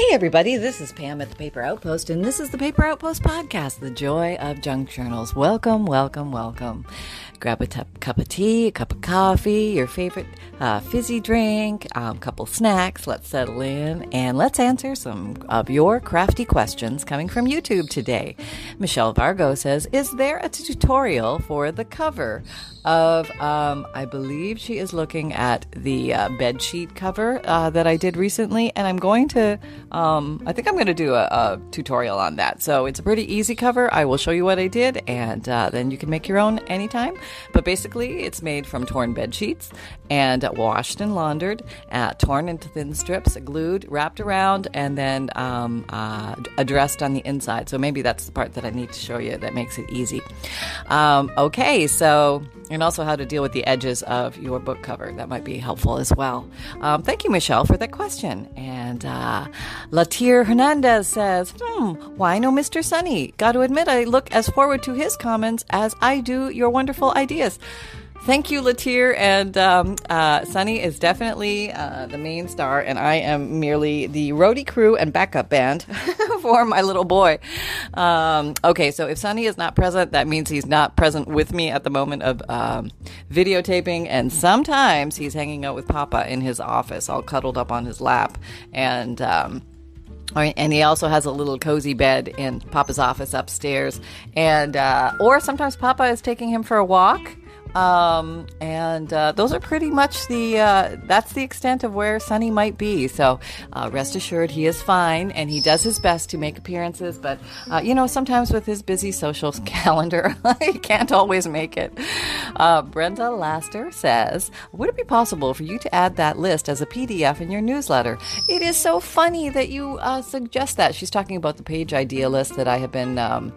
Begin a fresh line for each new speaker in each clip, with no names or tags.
Hey, everybody, this is Pam at the Paper Outpost, and this is the Paper Outpost podcast, The Joy of Junk Journals. Welcome, welcome, welcome. Grab a t- cup of tea, a cup of coffee, your favorite uh, fizzy drink, a um, couple snacks. Let's settle in and let's answer some of your crafty questions coming from YouTube today. Michelle Vargo says, Is there a tutorial for the cover of, um, I believe she is looking at the uh, bed sheet cover uh, that I did recently, and I'm going to, um, I think I'm going to do a, a, tutorial on that. So it's a pretty easy cover. I will show you what I did, and uh, then you can make your own anytime. But basically, it's made from torn bed sheets and washed and laundered, uh, torn into thin strips, glued, wrapped around, and then um, uh, addressed on the inside. So maybe that's the part that I need to show you that makes it easy. Um, okay, so and also how to deal with the edges of your book cover. That might be helpful as well. Um, thank you, Michelle, for that question. And uh, Latier Hernandez says, hmm, why no Mr. Sunny? Got to admit, I look as forward to his comments as I do your wonderful ideas. Thank you, Latir. And um, uh, Sunny is definitely uh, the main star, and I am merely the roadie crew and backup band for my little boy. Um, okay, so if Sunny is not present, that means he's not present with me at the moment of um, videotaping, and sometimes he's hanging out with Papa in his office, all cuddled up on his lap. And um, and he also has a little cozy bed in Papa's office upstairs. And uh, or sometimes Papa is taking him for a walk, um, and uh, those are pretty much the uh, that's the extent of where Sunny might be. So uh, rest assured, he is fine, and he does his best to make appearances. But uh, you know, sometimes with his busy social calendar, he can't always make it. Uh, Brenda Laster says, "Would it be possible for you to add that list as a PDF in your newsletter?" It is so funny that you uh, suggest that. She's talking about the page idea list that I have been. Um,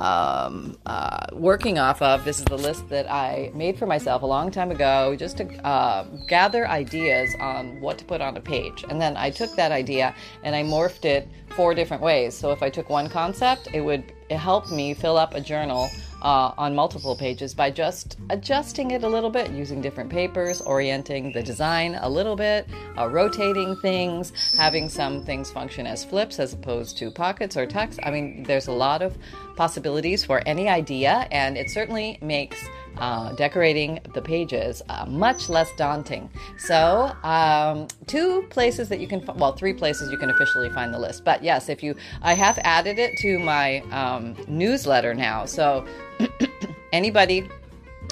um, uh, working off of. This is the list that I made for myself a long time ago just to uh, gather ideas on what to put on a page. And then I took that idea and I morphed it four different ways. So if I took one concept, it would help me fill up a journal uh, on multiple pages by just adjusting it a little bit, using different papers, orienting the design a little bit, uh, rotating things, having some things function as flips as opposed to pockets or tucks. I mean, there's a lot of possibilities for any idea, and it certainly makes uh, decorating the pages uh, much less daunting. So, um, two places that you can, well, three places you can officially find the list. But yes, if you, I have added it to my um, newsletter now. So, anybody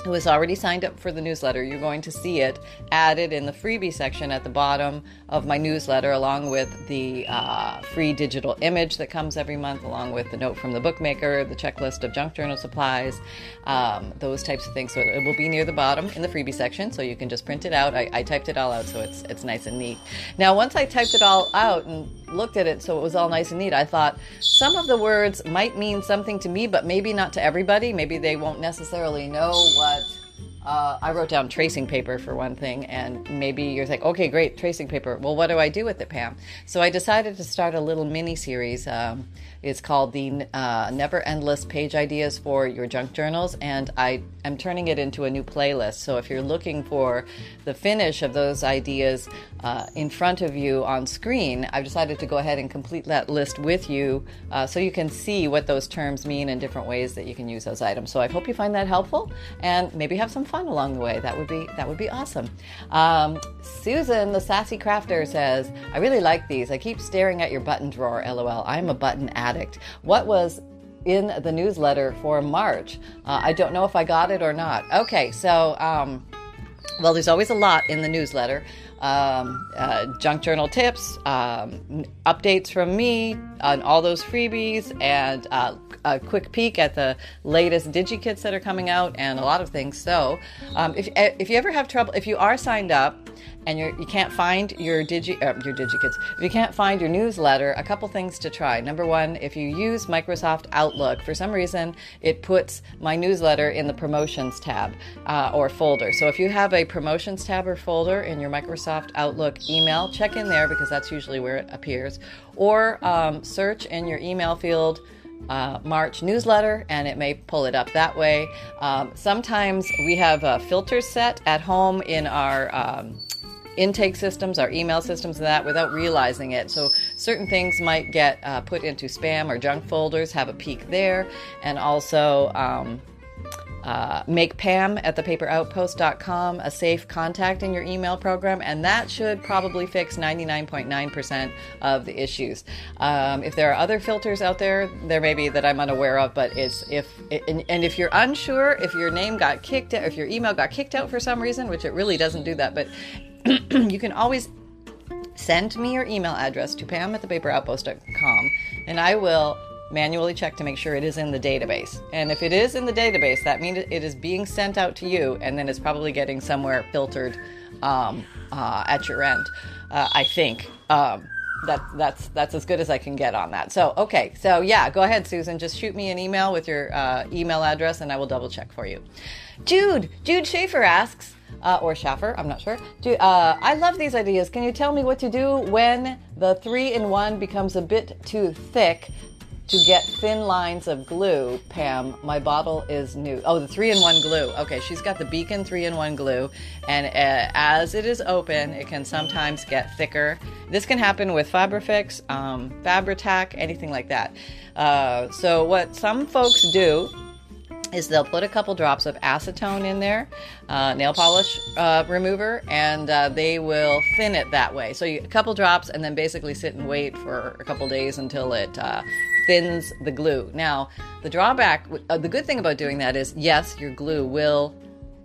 who has already signed up for the newsletter, you're going to see it added in the freebie section at the bottom of my newsletter, along with the uh, free digital image that comes every month, along with the note from the bookmaker, the checklist of junk journal supplies, um, those types of things. So it will be near the bottom in the freebie section, so you can just print it out. I, I typed it all out, so it's it's nice and neat. Now, once I typed it all out and looked at it, so it was all nice and neat, I thought some of the words might mean something to me, but maybe not to everybody. Maybe they won't necessarily know what uh, I wrote down tracing paper for one thing, and maybe you're like, okay, great, tracing paper. Well, what do I do with it, Pam? So I decided to start a little mini series. Um, it's called the uh, Never Endless Page Ideas for Your Junk Journals, and I am turning it into a new playlist. So if you're looking for the finish of those ideas uh, in front of you on screen, I've decided to go ahead and complete that list with you uh, so you can see what those terms mean and different ways that you can use those items. So I hope you find that helpful and maybe have some fun along the way. That would be that would be awesome. Um, Susan, the sassy crafter, says, "I really like these. I keep staring at your button drawer. LOL. I'm a button addict." What was in the newsletter for March? Uh, I don't know if I got it or not. Okay, so, um, well, there's always a lot in the newsletter. Um, uh, junk journal tips, um, updates from me on all those freebies, and uh, a quick peek at the latest DigiKits that are coming out, and a lot of things. So, um, if if you ever have trouble, if you are signed up and you're, you can't find your digi uh, your DigiKits, if you can't find your newsletter, a couple things to try. Number one, if you use Microsoft Outlook, for some reason it puts my newsletter in the promotions tab uh, or folder. So if you have a promotions tab or folder in your Microsoft Outlook email, check in there because that's usually where it appears. Or um, search in your email field uh, March newsletter, and it may pull it up that way. Um, sometimes we have a filter set at home in our um, intake systems, our email systems, and that without realizing it. So certain things might get uh, put into spam or junk folders, have a peek there, and also. Um, uh, make Pam at thepaperoutpost.com a safe contact in your email program, and that should probably fix 99.9% of the issues. Um, if there are other filters out there, there may be that I'm unaware of, but it's if and, and if you're unsure if your name got kicked out, if your email got kicked out for some reason, which it really doesn't do that, but you can always send me your email address to pam at thepaperoutpost.com and I will manually check to make sure it is in the database. And if it is in the database, that means it is being sent out to you, and then it's probably getting somewhere filtered um, uh, at your end. Uh, I think um, that that's that's as good as I can get on that. So okay, so yeah, go ahead, Susan. Just shoot me an email with your uh, email address, and I will double check for you. Jude Jude Schaefer asks. Uh, or Schaffer, I'm not sure. Uh, I love these ideas. Can you tell me what to do when the three in one becomes a bit too thick to get thin lines of glue, Pam, my bottle is new. Oh, the three in one glue. Okay, she's got the Beacon three in one glue, and uh, as it is open, it can sometimes get thicker. This can happen with Fabrifix, um, Fabri-Tac, anything like that. Uh, so, what some folks do is they'll put a couple drops of acetone in there, uh, nail polish uh, remover, and uh, they will thin it that way. So you, a couple drops, and then basically sit and wait for a couple days until it uh, thins the glue. Now, the drawback, uh, the good thing about doing that is, yes, your glue will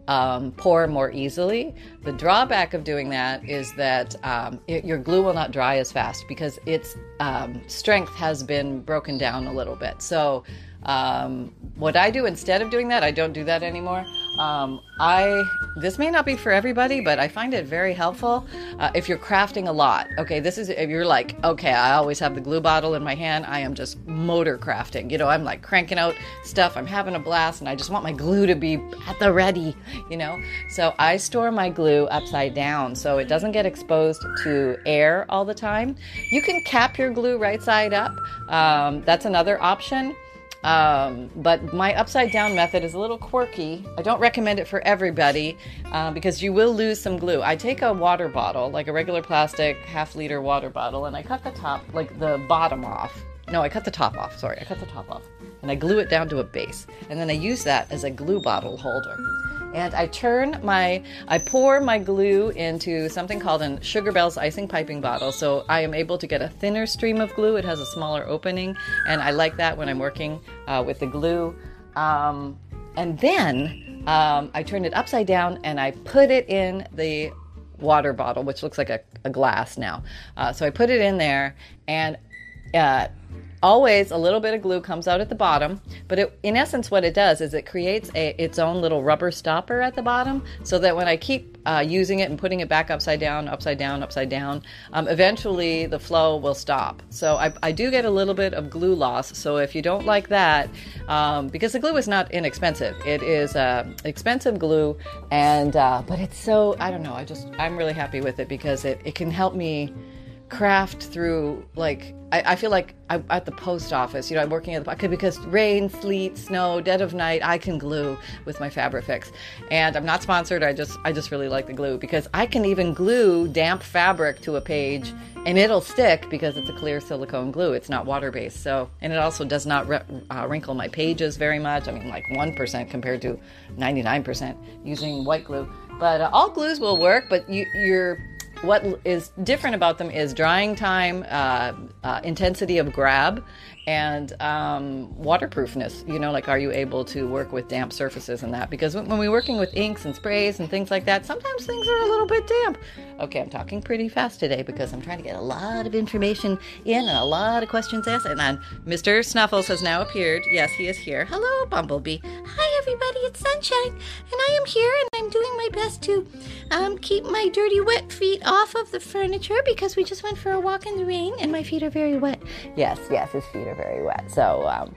um, pour more easily. The drawback of doing that is that um, it, your glue will not dry as fast because its um, strength has been broken down a little bit. So um, what I do instead of doing that, I don't do that anymore. Um, I this may not be for everybody, but I find it very helpful uh, if you're crafting a lot. Okay, this is if you're like, okay, I always have the glue bottle in my hand. I am just motor crafting. You know, I'm like cranking out stuff. I'm having a blast, and I just want my glue to be at the ready. You know, so I store my glue upside down so it doesn't get exposed to air all the time. You can cap your glue right side up. Um, that's another option. Um, but my upside down method is a little quirky. I don't recommend it for everybody uh, because you will lose some glue. I take a water bottle, like a regular plastic half liter water bottle, and I cut the top, like the bottom off. No, I cut the top off. Sorry, I cut the top off. And I glue it down to a base. And then I use that as a glue bottle holder and I turn my, I pour my glue into something called a Sugar Bells icing piping bottle. So I am able to get a thinner stream of glue. It has a smaller opening, and I like that when I'm working uh, with the glue. Um, and then um, I turn it upside down and I put it in the water bottle, which looks like a, a glass now. Uh, so I put it in there, and uh, always a little bit of glue comes out at the bottom but it, in essence what it does is it creates a, its own little rubber stopper at the bottom so that when i keep uh, using it and putting it back upside down upside down upside down um, eventually the flow will stop. So I, I, do get a little bit of glue loss so if you don't like that um, because the glue is not inexpensive. It is uh, expensive glue and uh, but it's so i don't know i just i'm really happy with it because it, it can help me craft through like I, I feel like I'm at the post office. You know, I'm working at the because rain, sleet, snow, dead of night, I can glue with my Fabrifix, and I'm not sponsored. I just I just really like the glue because I can even glue damp fabric to a page and it'll stick because it's a clear silicone glue. It's not water based. So and it also does not re- uh, wrinkle my pages very much. I mean, like one percent compared to 99% using white glue. But uh, all glues will work, but you, you're what is different about them is drying time, uh, uh, intensity of grab, and um, waterproofness. You know, like are you able to work with damp surfaces and that? Because when, we're working with inks and sprays and things like that, sometimes things are a little bit damp. Okay, I'm talking pretty fast today because I'm trying to get a lot of information in and a lot of questions asked. And Mr. Snuffles has now appeared. Yes, he is here. Hello, Bumblebee.
Hi, everybody. It's Sunshine, and I am here, and I'm doing my best to um, keep my dirty, wet feet off of the furniture because we just went for a walk in the rain, and my feet are very wet.
Yes, yes, his feet are very wet. So, um,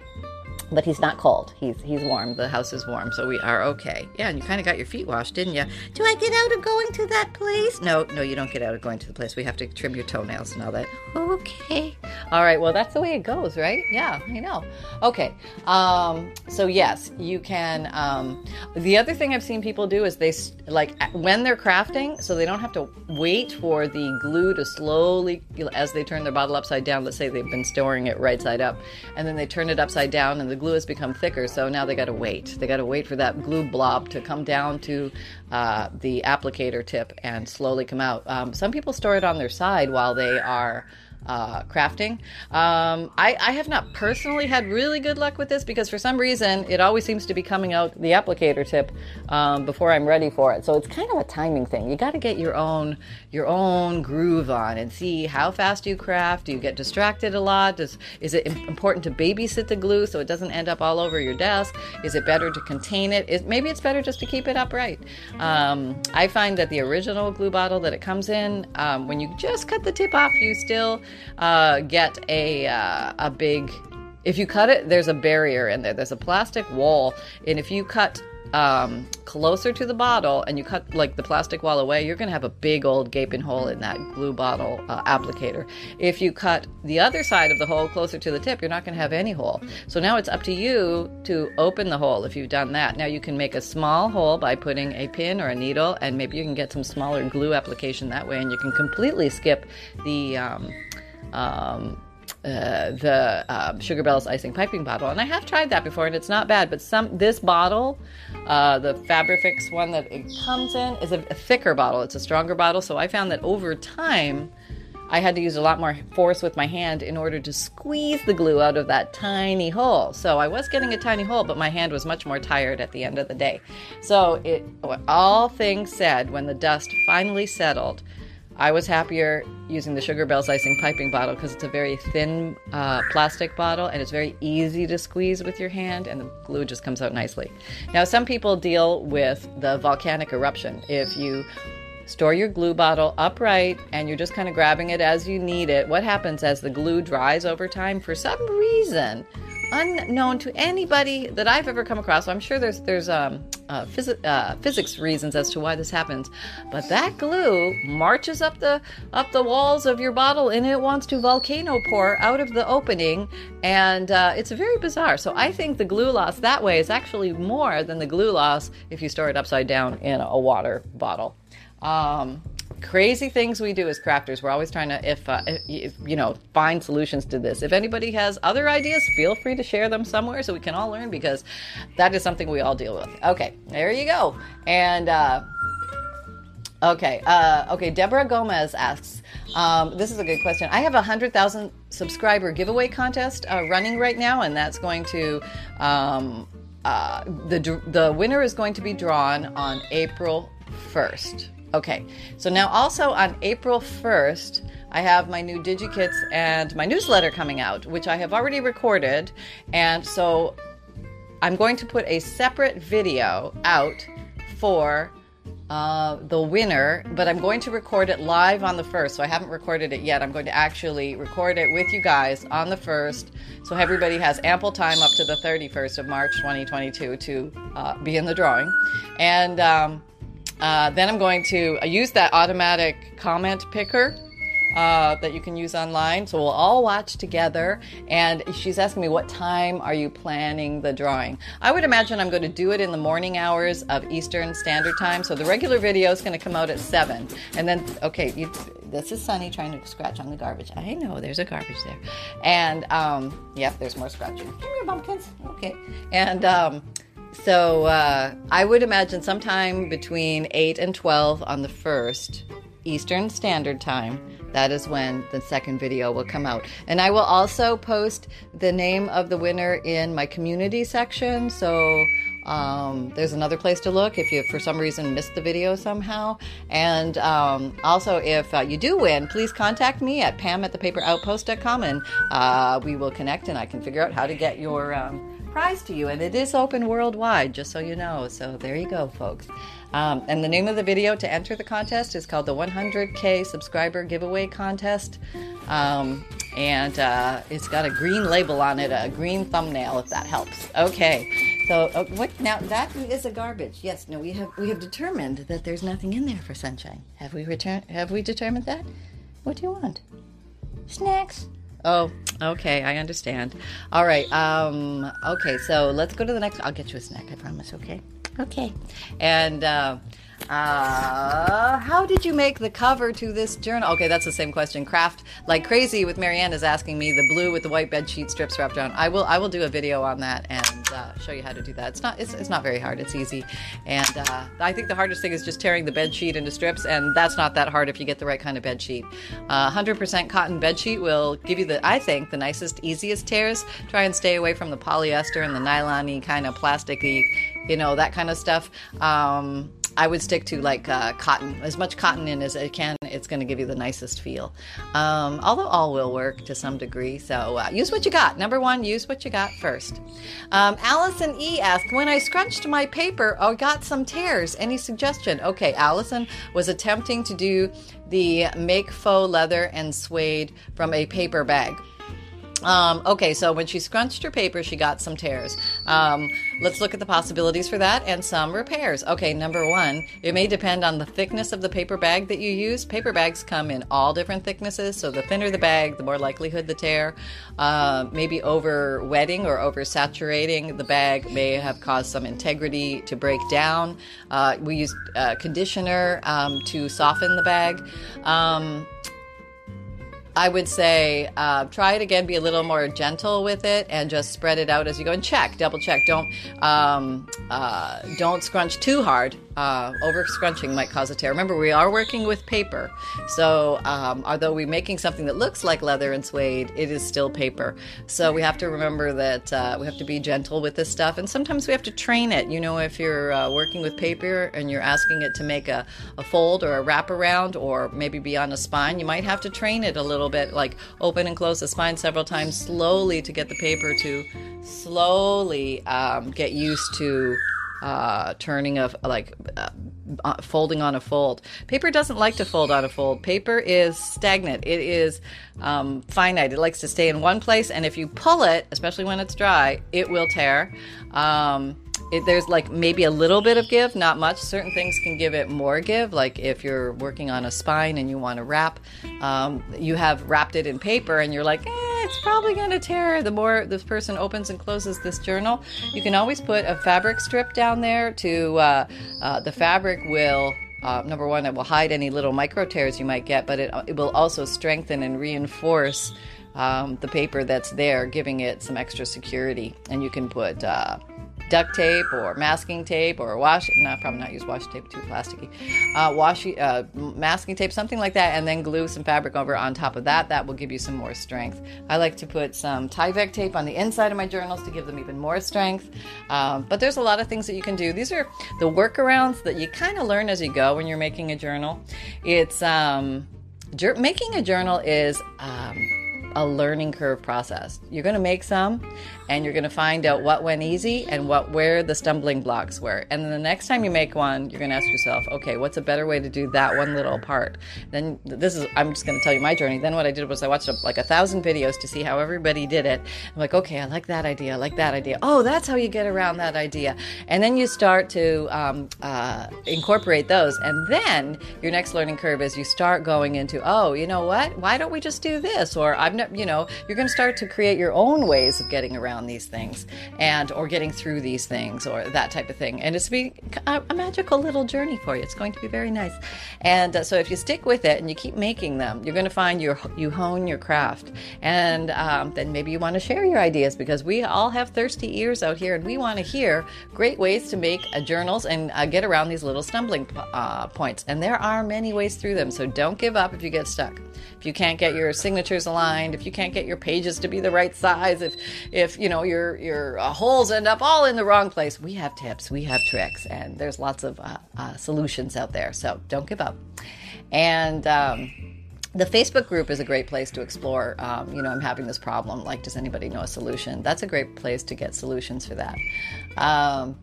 but he's not cold. He's he's warm. The house is warm, so we are okay. Yeah, and you kind of got your feet washed, didn't you?
Do I get out of going to that place?
No, no, you don't get out of going to the place. We have to trim your toenails and all that.
Okay.
All right. Well, that's the way it goes, right? Yeah, I know. Okay. Um, so yes, you can. Um, the other thing I've seen people do is they like when they're crafting, so they don't have to wait for the glue to slowly, as they turn their bottle upside down. Let's say they've been storing it right side up, and then they turn it upside down, and the glue has become thicker. So now they got to wait. They got to wait for that glue blob to come down to uh, the applicator tip and slowly come out. Um, some people store it on their side while they are uh, crafting. Um, I, I have not personally had really good luck with this because for some reason it always seems to be coming out the applicator tip um, before I'm ready for it. So it's kind of a timing thing. You got to get your own your own groove on and see how fast you craft. Do you get distracted a lot? Does is it important to babysit the glue so it doesn't end up all over your desk? Is it better to contain it? Is, maybe it's better just to keep it upright. Um, I find that the original glue bottle that it comes in, um, when you just cut the tip off, you still uh, get a uh, a big. If you cut it, there's a barrier in there. There's a plastic wall, and if you cut um, closer to the bottle and you cut like the plastic wall away, you're going to have a big old gaping hole in that glue bottle uh, applicator. If you cut the other side of the hole closer to the tip, you're not going to have any hole. So now it's up to you to open the hole if you've done that. Now you can make a small hole by putting a pin or a needle, and maybe you can get some smaller glue application that way, and you can completely skip the. Um, um, uh, the uh, Sugar Bells icing piping bottle, and I have tried that before, and it's not bad. But some this bottle, uh, the Fabrifix one that it comes in, is a, a thicker bottle. It's a stronger bottle, so I found that over time, I had to use a lot more force with my hand in order to squeeze the glue out of that tiny hole. So I was getting a tiny hole, but my hand was much more tired at the end of the day. So it, all things said, when the dust finally settled. I was happier using the Sugar Bells icing piping bottle because it's a very thin uh, plastic bottle and it's very easy to squeeze with your hand and the glue just comes out nicely. Now, some people deal with the volcanic eruption. If you store your glue bottle upright and you're just kind of grabbing it as you need it, what happens as the glue dries over time? For some reason, unknown to anybody that I've ever come across. So I'm sure there's there's um, uh, phys- uh, physics reasons as to why this happens, but that glue marches up the up the walls of your bottle and it wants to volcano pour out of the opening, and uh, it's very bizarre. So I think the glue loss that way is actually more than the glue loss if you store it upside down in a water bottle. Um, crazy things we do as crafters. We're always trying to, if, uh, if, you know, find solutions to this. If anybody has other ideas, feel free to share them somewhere so we can all learn because that is something we all deal with. Okay, there you go. And uh, okay, uh, okay. Deborah Gomez asks. Um, this is a good question. I have a hundred thousand subscriber giveaway contest uh, running right now, and that's going to. Um, uh, the the winner is going to be drawn on April first. Okay, so now also on April 1st, I have my new DigiKits and my newsletter coming out, which I have already recorded. And so I'm going to put a separate video out for uh, the winner, but I'm going to record it live on the 1st. So I haven't recorded it yet. I'm going to actually record it with you guys on the 1st. So everybody has ample time up to the 31st of March 2022 to uh, be in the drawing. And, um, uh, then I'm going to use that automatic comment picker uh, that you can use online. So we'll all watch together. And she's asking me, what time are you planning the drawing? I would imagine I'm going to do it in the morning hours of Eastern Standard Time. So the regular video is going to come out at 7. And then, okay, you, this is Sunny trying to scratch on the garbage. I know there's a garbage there. And, um, yep, there's more scratching. Come here, bumpkins. Okay. And, um, so uh, I would imagine sometime between 8 and 12 on the 1st Eastern Standard Time. That is when the second video will come out. And I will also post the name of the winner in my community section. So um, there's another place to look if you, for some reason, missed the video somehow. And um, also, if uh, you do win, please contact me at pam at thepaperoutpost.com and uh, we will connect and I can figure out how to get your. Um, prize to you, and it is open worldwide, just so you know. So there you go, folks. Um, and the name of the video to enter the contest is called the 100K Subscriber Giveaway Contest. Um, and uh, it's got a green label on it, a green thumbnail, if that helps. Okay. So uh, what now? That is a garbage. Yes. No. We have we have determined that there's nothing in there for sunshine. Have we returned? Have we determined that? What do you want? Snacks. Oh, okay. I understand. All right. Um. Okay. So let's go to the next. I'll get you a snack. I promise. Okay. Okay. And. Uh, uh, how did you make the cover to this journal? Okay, that's the same question. Craft like crazy with Marianne is asking me the blue with the white bed sheet strips wrapped around. I will I will do a video on that and uh, show you how to do that. It's not it's, it's not very hard. It's easy, and uh, I think the hardest thing is just tearing the bed sheet into strips, and that's not that hard if you get the right kind of bed sheet. 100% uh, cotton bed sheet will give you the I think the nicest easiest tears. Try and stay away from the polyester and the nylon kind of plasticky you know that kind of stuff um, I would stick to like uh, cotton, as much cotton in as I can. It's going to give you the nicest feel. Um, although all will work to some degree. So uh, use what you got. Number one, use what you got first. Um, Allison E asked, when I scrunched my paper, I got some tears. Any suggestion? Okay, Allison was attempting to do the make faux leather and suede from a paper bag. Um, okay, so when she scrunched her paper, she got some tears. Um, let's look at the possibilities for that and some repairs. Okay, number one, it may depend on the thickness of the paper bag that you use. Paper bags come in all different thicknesses, so the thinner the bag, the more likelihood the tear. Uh, maybe over wetting or over saturating the bag may have caused some integrity to break down. Uh, we use uh, conditioner um, to soften the bag. I would say uh, try it again, be a little more gentle with it, and just spread it out as you go. And check, double check. Don't um, uh, don't scrunch too hard. Uh, over scrunching might cause a tear. Remember, we are working with paper, so um, although we're making something that looks like leather and suede, it is still paper. So we have to remember that uh, we have to be gentle with this stuff, and sometimes we have to train it. You know, if you're uh, working with paper and you're asking it to make a, a fold or a wraparound, or maybe be on a spine, you might have to train it a little bit, like open and close the spine several times slowly to get the paper to slowly um, get used to uh, turning of like uh, uh, folding on a fold. Paper doesn't like to fold on a fold. Paper is stagnant. It is um, finite. It likes to stay in one place, and if you pull it, especially when it's dry, it will tear. Um, it, there's like maybe a little bit of give, not much. Certain things can give it more give, like if you're working on a spine and you want to wrap, um, you have wrapped it in paper and you're like, eh, it's probably going to tear. The more this person opens and closes this journal, you can always put a fabric strip down there to uh, uh, the fabric will. Uh, number one, it will hide any little micro tears you might get, but it, it will also strengthen and reinforce um, the paper that's there, giving it some extra security. And you can put uh, duct tape or masking tape or wash no probably not use washi tape too plasticky. Uh, washi uh, masking tape something like that and then glue some fabric over on top of that. That will give you some more strength. I like to put some tyvek tape on the inside of my journals to give them even more strength. Um, but there's a lot of things that you can do. These are the workarounds that you kind of learn as you go when you're making a journal. It's um, making a journal is um, a learning curve process. You're going to make some and you're going to find out what went easy and what where the stumbling blocks were. And then the next time you make one, you're going to ask yourself, okay, what's a better way to do that one little part? Then this is I'm just going to tell you my journey. Then what I did was I watched like a thousand videos to see how everybody did it. I'm like, okay, I like that idea, I like that idea. Oh, that's how you get around that idea. And then you start to um, uh, incorporate those. And then your next learning curve is you start going into, oh, you know what? Why don't we just do this? Or I've never, you know, you're going to start to create your own ways of getting around these things and or getting through these things or that type of thing. And it's be a, a magical little journey for you. It's going to be very nice. And uh, so if you stick with it and you keep making them you're going to find your you hone your craft. And um, then maybe you want to share your ideas because we all have thirsty ears out here and we want to hear great ways to make uh, journals and uh, get around these little stumbling uh, points. And there are many ways through them so don't give up if you get stuck if you can't get your signatures aligned if you can't get your pages to be the right size if if you know your your uh, holes end up all in the wrong place we have tips we have tricks and there's lots of uh, uh, solutions out there so don't give up and um, the Facebook group is a great place to explore. Um, you know, I'm having this problem. Like, does anybody know a solution? That's a great place to get solutions for that. Um,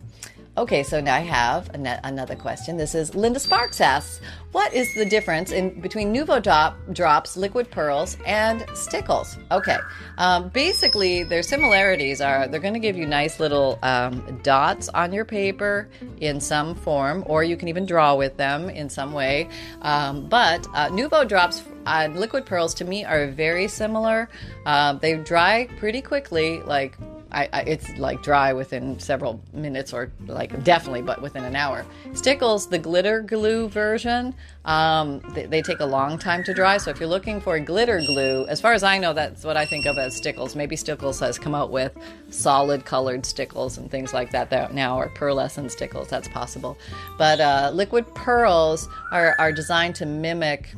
Okay, so now I have another question. This is Linda Sparks asks, "What is the difference in between Nuvo drop, drops, liquid pearls, and stickles?" Okay, um, basically their similarities are they're going to give you nice little um, dots on your paper in some form, or you can even draw with them in some way. Um, but uh, Nuvo drops and liquid pearls to me are very similar. Uh, they dry pretty quickly, like I, I, it's like dry within several minutes or like definitely but within an hour. Stickles the glitter glue version um, they, they, take a long time to dry so if you're looking for glitter glue as far as i know that's what i think of as stickles. Maybe stickles has come out with solid colored stickles and things like that, that now are pearlescent stickles that's possible. But uh, liquid pearls are, are designed to mimic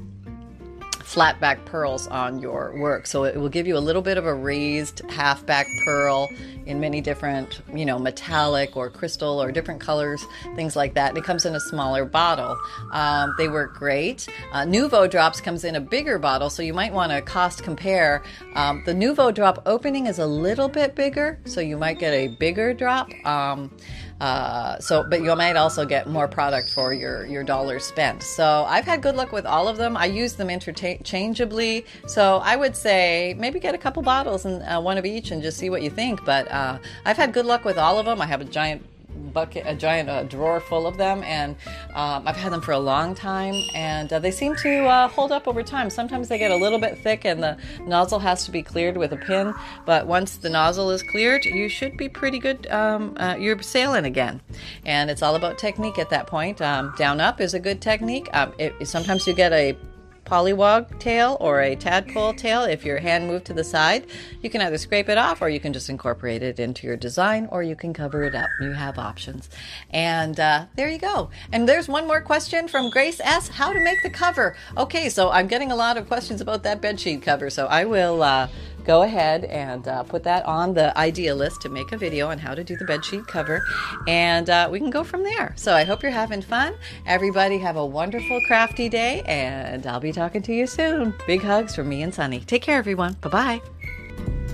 flat back pearls on your work. So it will give you a little bit of a raised half back pearl in many different, you know, metallic or crystal or different colors, things like that. And it comes in a smaller bottle. Um, they work great. Uh, Nuvo Drops comes in a bigger bottle, so you might want to cost compare. Um, the Nuvo Drop opening is a little bit bigger, so you might get a bigger drop. Um, uh, so, but you might also get more product for your your dollars spent. So, I've had good luck with all of them. I use them interchangeably. So, I would say maybe get a couple bottles and uh, one of each and just see what you think. But uh, I've had good luck with all of them. I have a giant bucket, a giant uh, drawer full of them, and um, I've had them for a long time, and uh, they seem to uh, hold up over time. Sometimes they get a little bit thick, and the nozzle has to be cleared with a pin. But once the nozzle is cleared, you should be pretty good. Um, uh, you're sailing again, and it's all about technique at that point. Um, down up is a good technique. Um, it, sometimes you get a pollywog tail or a tadpole tail, if your hand moved to the side, you can either scrape it off or you can just incorporate it into your design or you can cover it up. You have options. And uh, there you go. And there's one more question from Grace S. How to make the cover. Okay, so I'm getting a lot of questions about that bedsheet cover, so I will. Uh, go ahead and uh, put that on the idea list to make a video on how to do the bedsheet cover, and uh, we can go from there. So I hope you're having fun. Everybody have a wonderful crafty day, and I'll be talking to you soon. Big hugs from me and Sunny. Take care, everyone. Bye bye.